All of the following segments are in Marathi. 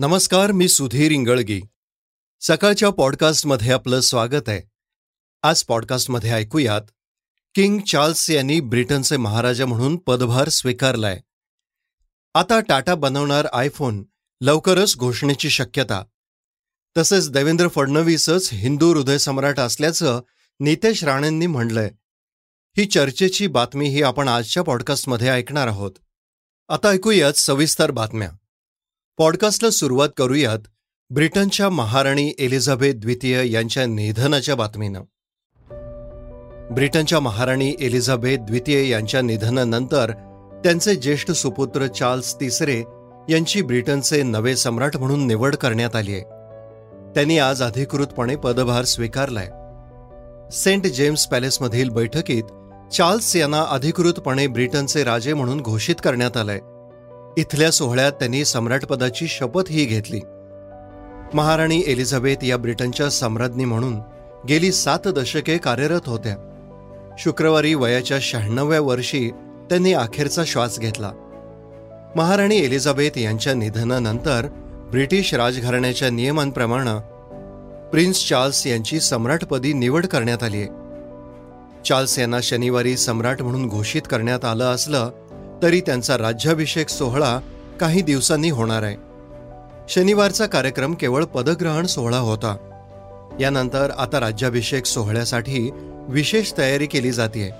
नमस्कार मी सुधीर इंगळगी. सकाळच्या पॉडकास्टमध्ये आपलं स्वागत आहे. आज पॉडकास्टमध्ये ऐकूयात किंग चार्ल्स यांनी ब्रिटनचे महाराजा म्हणून पदभार स्वीकारलाय. आता टाटा बनवणार आयफोन लवकरच घोषणेची शक्यता. तसेच देवेंद्र फडणवीसच हिंदू हृदय सम्राट असल्याचं नितेश राणेंनी म्हणलंय ही चर्चेची बातमी ही आपण आजच्या पॉडकास्टमध्ये ऐकणार आहोत. आता ऐकूयात सविस्तर बातम्या. पॉडकास्टला सुरुवात करूयात ब्रिटनच्या महाराणी एलिझाबेथ द्वितीय यांच्या निधनाच्या बातमीनं. ब्रिटनच्या महाराणी एलिझाबेथ द्वितीय यांच्या निधनानंतर त्यांचे ज्येष्ठ सुपुत्र चार्ल्स तिसरे यांची ब्रिटनचे नवे सम्राट म्हणून निवड करण्यात आली आहे. त्यांनी आज अधिकृतपणे पदभार स्वीकारलाय. सेंट जेम्स पॅलेसमधील बैठकीत चार्ल्स यांना अधिकृतपणे ब्रिटनचे राजे म्हणून घोषित करण्यात आलंय. इथल्या सोहळ्यात त्यांनी सम्राटपदाची शपथही घेतली. महाराणी एलिझाबेथ या ब्रिटनच्या सम्राज्ञी म्हणून गेली सात दशके कार्यरत होत्या. शुक्रवारी वयाच्या शहाण्णव्या वर्षी त्यांनी अखेरचा श्वास घेतला. महाराणी एलिझाबेथ यांच्या निधनानंतर ब्रिटिश राजघराण्याच्या नियमांप्रमाणे प्रिन्स चार्ल्स यांची सम्राटपदी निवड करण्यात आली आहे. चार्ल्स यांना शनिवारी सम्राट म्हणून घोषित करण्यात आलं असलं तरी त्यांचा राज्याभिषेक सोहळा काही दिवसांनी होणार आहे. शनिवारचा कार्यक्रम केवळ पदग्रहण सोहळा होता. यानंतर आता राज्याभिषेक सोहळ्यासाठी विशेष तयारी केली जाते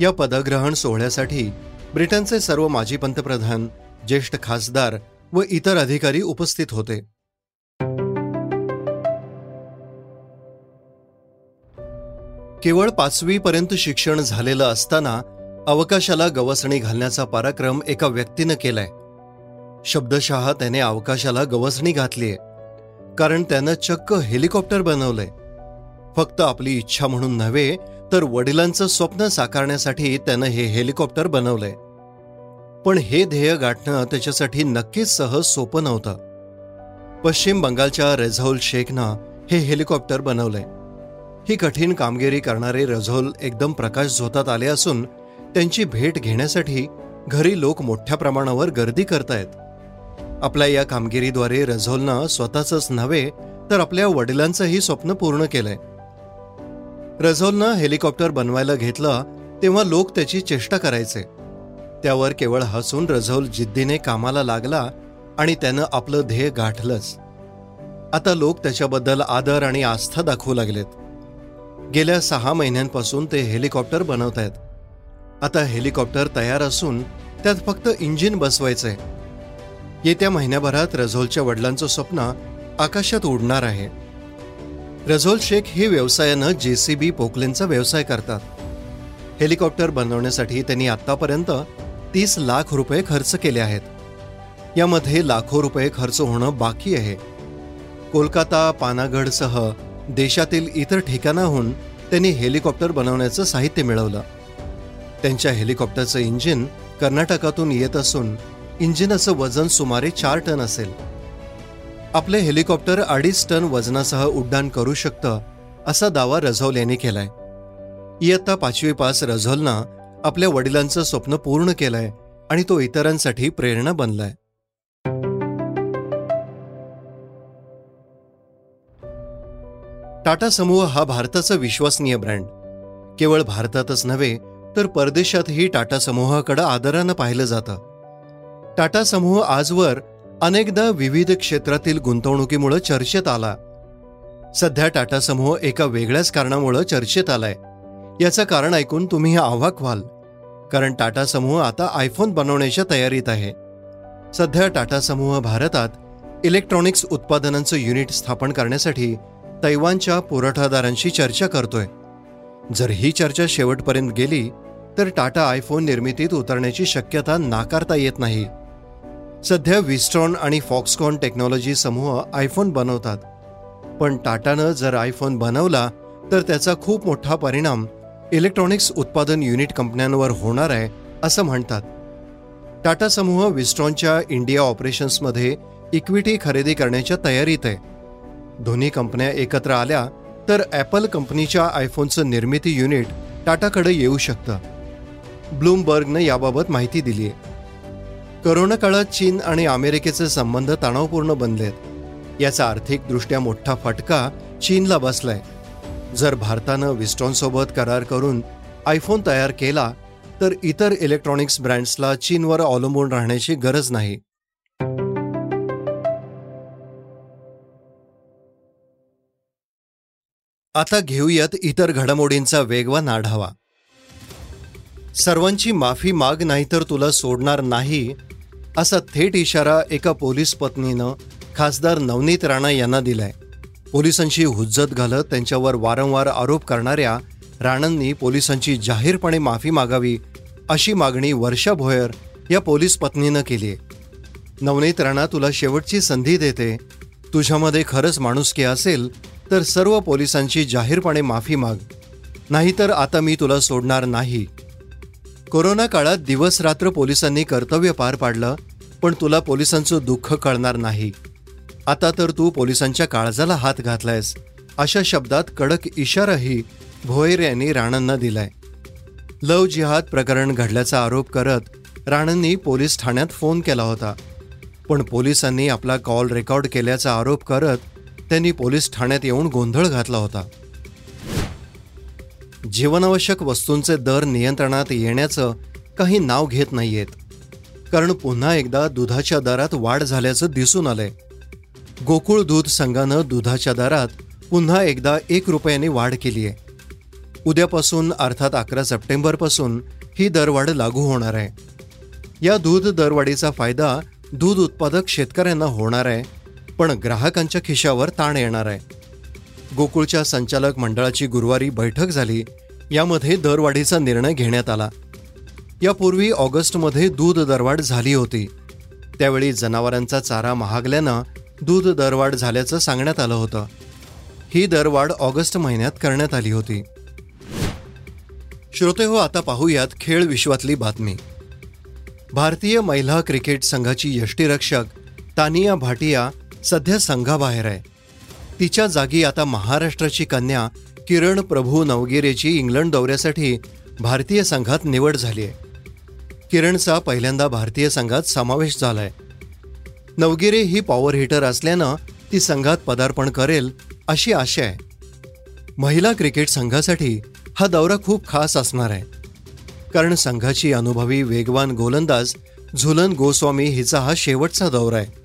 या पदग्रहण सोहळ्यासाठी ब्रिटनचे सर्व माजी पंतप्रधान ज्येष्ठ खासदार व इतर अधिकारी उपस्थित होते. केवळ पाचवीपर्यंत शिक्षण झालेलं असताना अवकाशाला गवसणी घालण्याचा पराक्रम एका व्यक्तीनं केलाय. शब्दशः त्याने अवकाशाला गवसणी घातलीय. कारण त्यानं चक्क हेलिकॉप्टर बनवलंय. फक्त आपली इच्छा म्हणून नव्हे तर वडिलांचं स्वप्न साकारण्यासाठी त्यानं हे हेलिकॉप्टर बनवलंय. पण हे ध्येय गाठणं त्याच्यासाठी नक्कीच सहज सोपं नव्हतं. पश्चिम बंगालच्या रेझौल शेखनं हे हेलिकॉप्टर बनवलंय. ही कठीण कामगिरी करणारे रझोल एकदम प्रकाश झोतात आले असून त्यांची भेट घेण्यासाठी घरी लोक मोठ्या प्रमाणावर गर्दी करतायत. आपल्या या कामगिरीद्वारे रझोलनं स्वतःच नव्हे तर आपल्या वडिलांचंही स्वप्न पूर्ण केलंय. रझोलनं हेलिकॉप्टर बनवायला घेतलं तेव्हा लोक त्याची चेष्टा करायचे. त्यावर केवळ हसून रझोल जिद्दीने कामाला लागला आणि त्यानं आपलं ध्येय गाठलंच. आता लोक त्याच्याबद्दल आदर आणि आस्था दाखवू लागलेत. गेल्या सहा महिन्यांपासून ते हेलिकॉप्टर बनवत आहेत आता हेलिकॉप्टर तयार असून त्यात फक्त इंजिन बसवायचंय. येत्या महिन्याभरात रझोलच्या वडिलांचं स्वप्न आकाशात उडणार आहे. रझोल शेख हे व्यवसायानं जे सी बी पोकलेनचा व्यवसाय करतात. हेलिकॉप्टर बनवण्यासाठी त्यांनी आतापर्यंत तीस लाख रुपये खर्च केले आहेत. यामध्ये लाखो रुपये खर्च होणं बाकी आहे. कोलकाता पानागडसह देशातील इतर ठिकाणाहून त्यांनी हेलिकॉप्टर बनवण्याचं साहित्य मिळवलं. त्यांच्या हेलिकॉप्टरचं इंजिन कर्नाटकातून येत असून इंजिनाचं वजन सुमारे चार टन असेल. आपले हेलिकॉप्टर अडीच टन वजनासह उड्डाण करू शकतं असा दावा रझौल यांनी केलाय. इयत्ता पाचवी पास रझौलनं आपल्या वडिलांचं स्वप्न पूर्ण केलंय आणि तो इतरांसाठी प्रेरणा बनलाय. टाटा समूह हा भारताचा विश्वसनीय ब्रँड. केवळ भारतातच नव्हे तर परदेशातही टाटा समूहाकडे आदरानं पाहिलं जातं. टाटा समूह आजवर अनेकदा विविध क्षेत्रातील गुंतवणुकीमुळे चर्चेत आला. सध्या टाटा समूह एका वेगळ्याच कारणामुळे चर्चेत आलाय. याचं कारण ऐकून तुम्ही आव्हाक व्हाल. कारण टाटा समूह आता आयफोन बनवण्याच्या तयारीत आहे. सध्या टाटा समूह भारतात इलेक्ट्रॉनिक्स उत्पादनांचं युनिट स्थापन करण्यासाठी तैवानच्या पुरवठादारांशी चर्चा करतोय. जर ही चर्चा शेवटपर्यंत गेली तर टाटा आयफोन निर्मितीत उतरण्याची शक्यता नाकारता येत नाही. सध्या विस्ट्रॉन आणि फॉक्सकॉन टेक्नॉलॉजी समूह आयफोन बनवतात. पण टाटानं जर आयफोन बनवला तर त्याचा खूप मोठा परिणाम इलेक्ट्रॉनिक्स उत्पादन युनिट कंपन्यांवर होणार आहे असं म्हणतात. टाटा समूह विस्ट्रॉनच्या इंडिया ऑपरेशन्समध्ये इक्विटी खरेदी करण्याच्या तयारीत आहे. दोन्ही कंपन्या एकत्र आल्या तर ॲपल कंपनीच्या आयफोनचं निर्मिती युनिट टाटाकडे येऊ शकतं. ब्लूमबर्गनं याबाबत माहिती दिली आहे. करोना काळात चीन आणि अमेरिकेचे संबंध तणावपूर्ण बनलेत. याचा आर्थिकदृष्ट्या मोठा फटका चीनला बसलाय. जर भारतानं विस्टॉनसोबत करार करून आयफोन तयार केला तर इतर इलेक्ट्रॉनिक्स ब्रँड्सला चीनवर अवलंबून राहण्याची गरज नाही. आता घेऊयात इतर घडामोडींचा वेगवान आढावा. सर्वांची माफी माग नाहीतर तुला सोडणार नाही असा थेट इशारा एका पोलीस पत्नीनं खासदार नवनीत राणा यांना दिलाय. पोलिसांची हुज्जत घालत त्यांच्यावर वारंवार आरोप करणाऱ्या राणांनी पोलिसांची जाहीरपणे माफी मागावी अशी मागणी वर्षा भोयर या पोलीस पत्नीनं केली आहे नवनीत राणा तुला शेवटची संधी देते. तुझ्यामध्ये खरंच माणुसकी असेल तर सर्व पोलिसांची जाहीरपणे माफी माग. नाहीतर आता मी तुला सोडणार नाही. कोरोना काळात दिवस रात्र पोलिसांनी कर्तव्य पार पाडलं पण तुला पोलिसांचं दुःख कळणार नाही. आता तर तू पोलिसांच्या काळजाला हात घातलायस. अशा शब्दात कडक इशाराही भोयर यांनी राणांना दिलाय. लव जिहाद प्रकरण घडल्याचा आरोप करत राणांनी पोलीस ठाण्यात फोन केला होता. पण पोलिसांनी आपला कॉल रेकॉर्ड केल्याचा आरोप करत त्यांनी पोलीस ठाण्यात येऊन गोंधळ घातला होता. जीवनावश्यक वस्तूंचे दर नियंत्रणात येण्याचं काही नाव घेत नाहीयेत. कारण पुन्हा एकदा दुधाच्या दरात वाढ झाल्याचं दिसून आलंय. गोकुळ दूध संघानं दुधाच्या दरात पुन्हा एकदा एक रुपयाने वाढ केली आहे. उद्यापासून अर्थात अकरा सप्टेंबरपासून ही दरवाढ लागू होणार आहे. या दूध दरवाढीचा फायदा दूध उत्पादक शेतकऱ्यांना होणार आहे पण ग्राहकांच्या खिशावर ताण येणार आहे. गोकुळच्या संचालक मंडळाची गुरुवारी बैठक झाली. यामध्ये दरवाढीचा निर्णय घेण्यात आला. यापूर्वी ऑगस्टमध्ये दूध दरवाढ झाली होती. त्यावेळी जनावरांचा चारा महागल्यानं दूध दरवाढ झाल्याचं सांगण्यात आलं होतं. ही दरवाढ ऑगस्ट महिन्यात करण्यात आली होती. श्रोते हो आता पाहूयात खेळ विश्वातली बातमी. भारतीय महिला क्रिकेट संघाची यष्टीरक्षक तानिया भाटिया सध्या संघाबाहेर आहे. तिच्या जागी आता महाराष्ट्राची कन्या किरण प्रभू नवगिरेची इंग्लंड दौऱ्यासाठी भारतीय संघात निवड झाली आहे. किरणचा पहिल्यांदा भारतीय संघात समावेश झालाय. नवगिरे ही पॉवर हिटर असल्यानं ती संघात पदार्पण करेल अशी आशा आहे. महिला क्रिकेट संघासाठी हा दौरा खूप खास असणार आहे. कारण संघाची अनुभवी वेगवान गोलंदाज झुलन गोस्वामी हिचा हा शेवटचा दौरा आहे.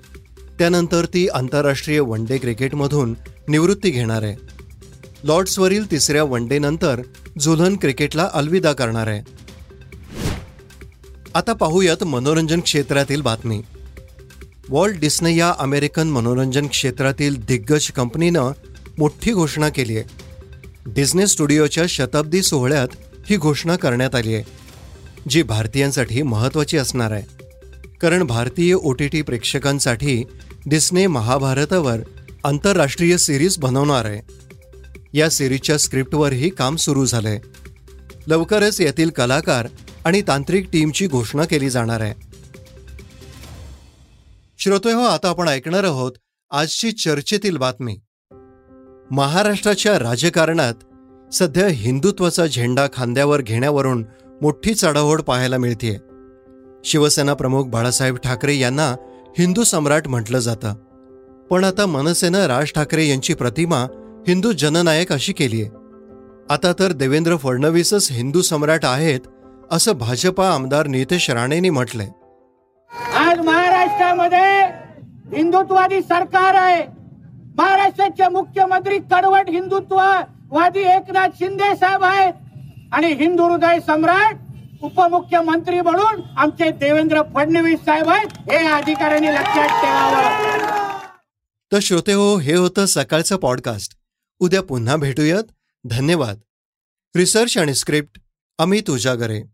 त्यानंतर ती आंतरराष्ट्रीय वन डे क्रिकेटमधून निवृत्ती घेणार आहे. लॉर्ड्सवरील तिसऱ्या वन डे नंतर झुलन क्रिकेटला अलविदा करणार आहे. आता पाहूयात मनोरंजन क्षेत्रातील बातमी. वॉल्ट डिस्ने या अमेरिकन मनोरंजन क्षेत्रातील दिग्गज कंपनीनं मोठी घोषणा केली आहे. डिस्ने स्टुडिओच्या शताब्दी सोहळ्यात ही घोषणा करण्यात आली आहे जी भारतीयांसाठी महत्त्वाची असणार आहे. कारण भारतीय ओ टी टी प्रेक्षकांसाठी डिस्ने महाभारतावर आंतरराष्ट्रीय सिरीज बनवणार आहे. या सिरीजच्या स्क्रिप्टवरही काम सुरू झालंय. लवकरच यातील कलाकार आणि तांत्रिक टीमची घोषणा केली जाणार आहे. श्रोते हो आता आपण ऐकणार आहोत आजची चर्चेतील बातमी. महाराष्ट्राच्या राजकारणात सध्या हिंदुत्वाचा झेंडा खांद्यावर घेण्यावरून मोठी चढाओढ पाहायला मिळतीये. शिवसेना प्रमुख बाळासाहेब ठाकरे यांना हिंदू सम्राट म्हटलं जातं. पण आता मनसेनं राज ठाकरे यांची प्रतिमा हिंदू जननायक अशी केली आहे. आता तर देवेंद्र फडणवीसच हिंदू सम्राट आहेत असं भाजपा आमदार नितेश राणेंनी म्हटलंय. आज महाराष्ट्रामध्ये हिंदुत्वादी सरकार आहे. महाराष्ट्राचे मुख्यमंत्री कडवट हिंदुत्ववादी एकनाथ शिंदे साहेब आहेत. आणि हिंदू हृदय सम्राट उपमुख्यमंत्री म्हणून आमचे देवेंद्र फडणवीस साहेब आहेत हे अधिकाऱ्यांनी लक्षात ठेवावं. तर श्रोते हो हे होतं सकाळचं पॉडकास्ट उद्या पुन्हा भेटूयात. धन्यवाद. रिसर्च आणि स्क्रिप्ट अमित उजागरे.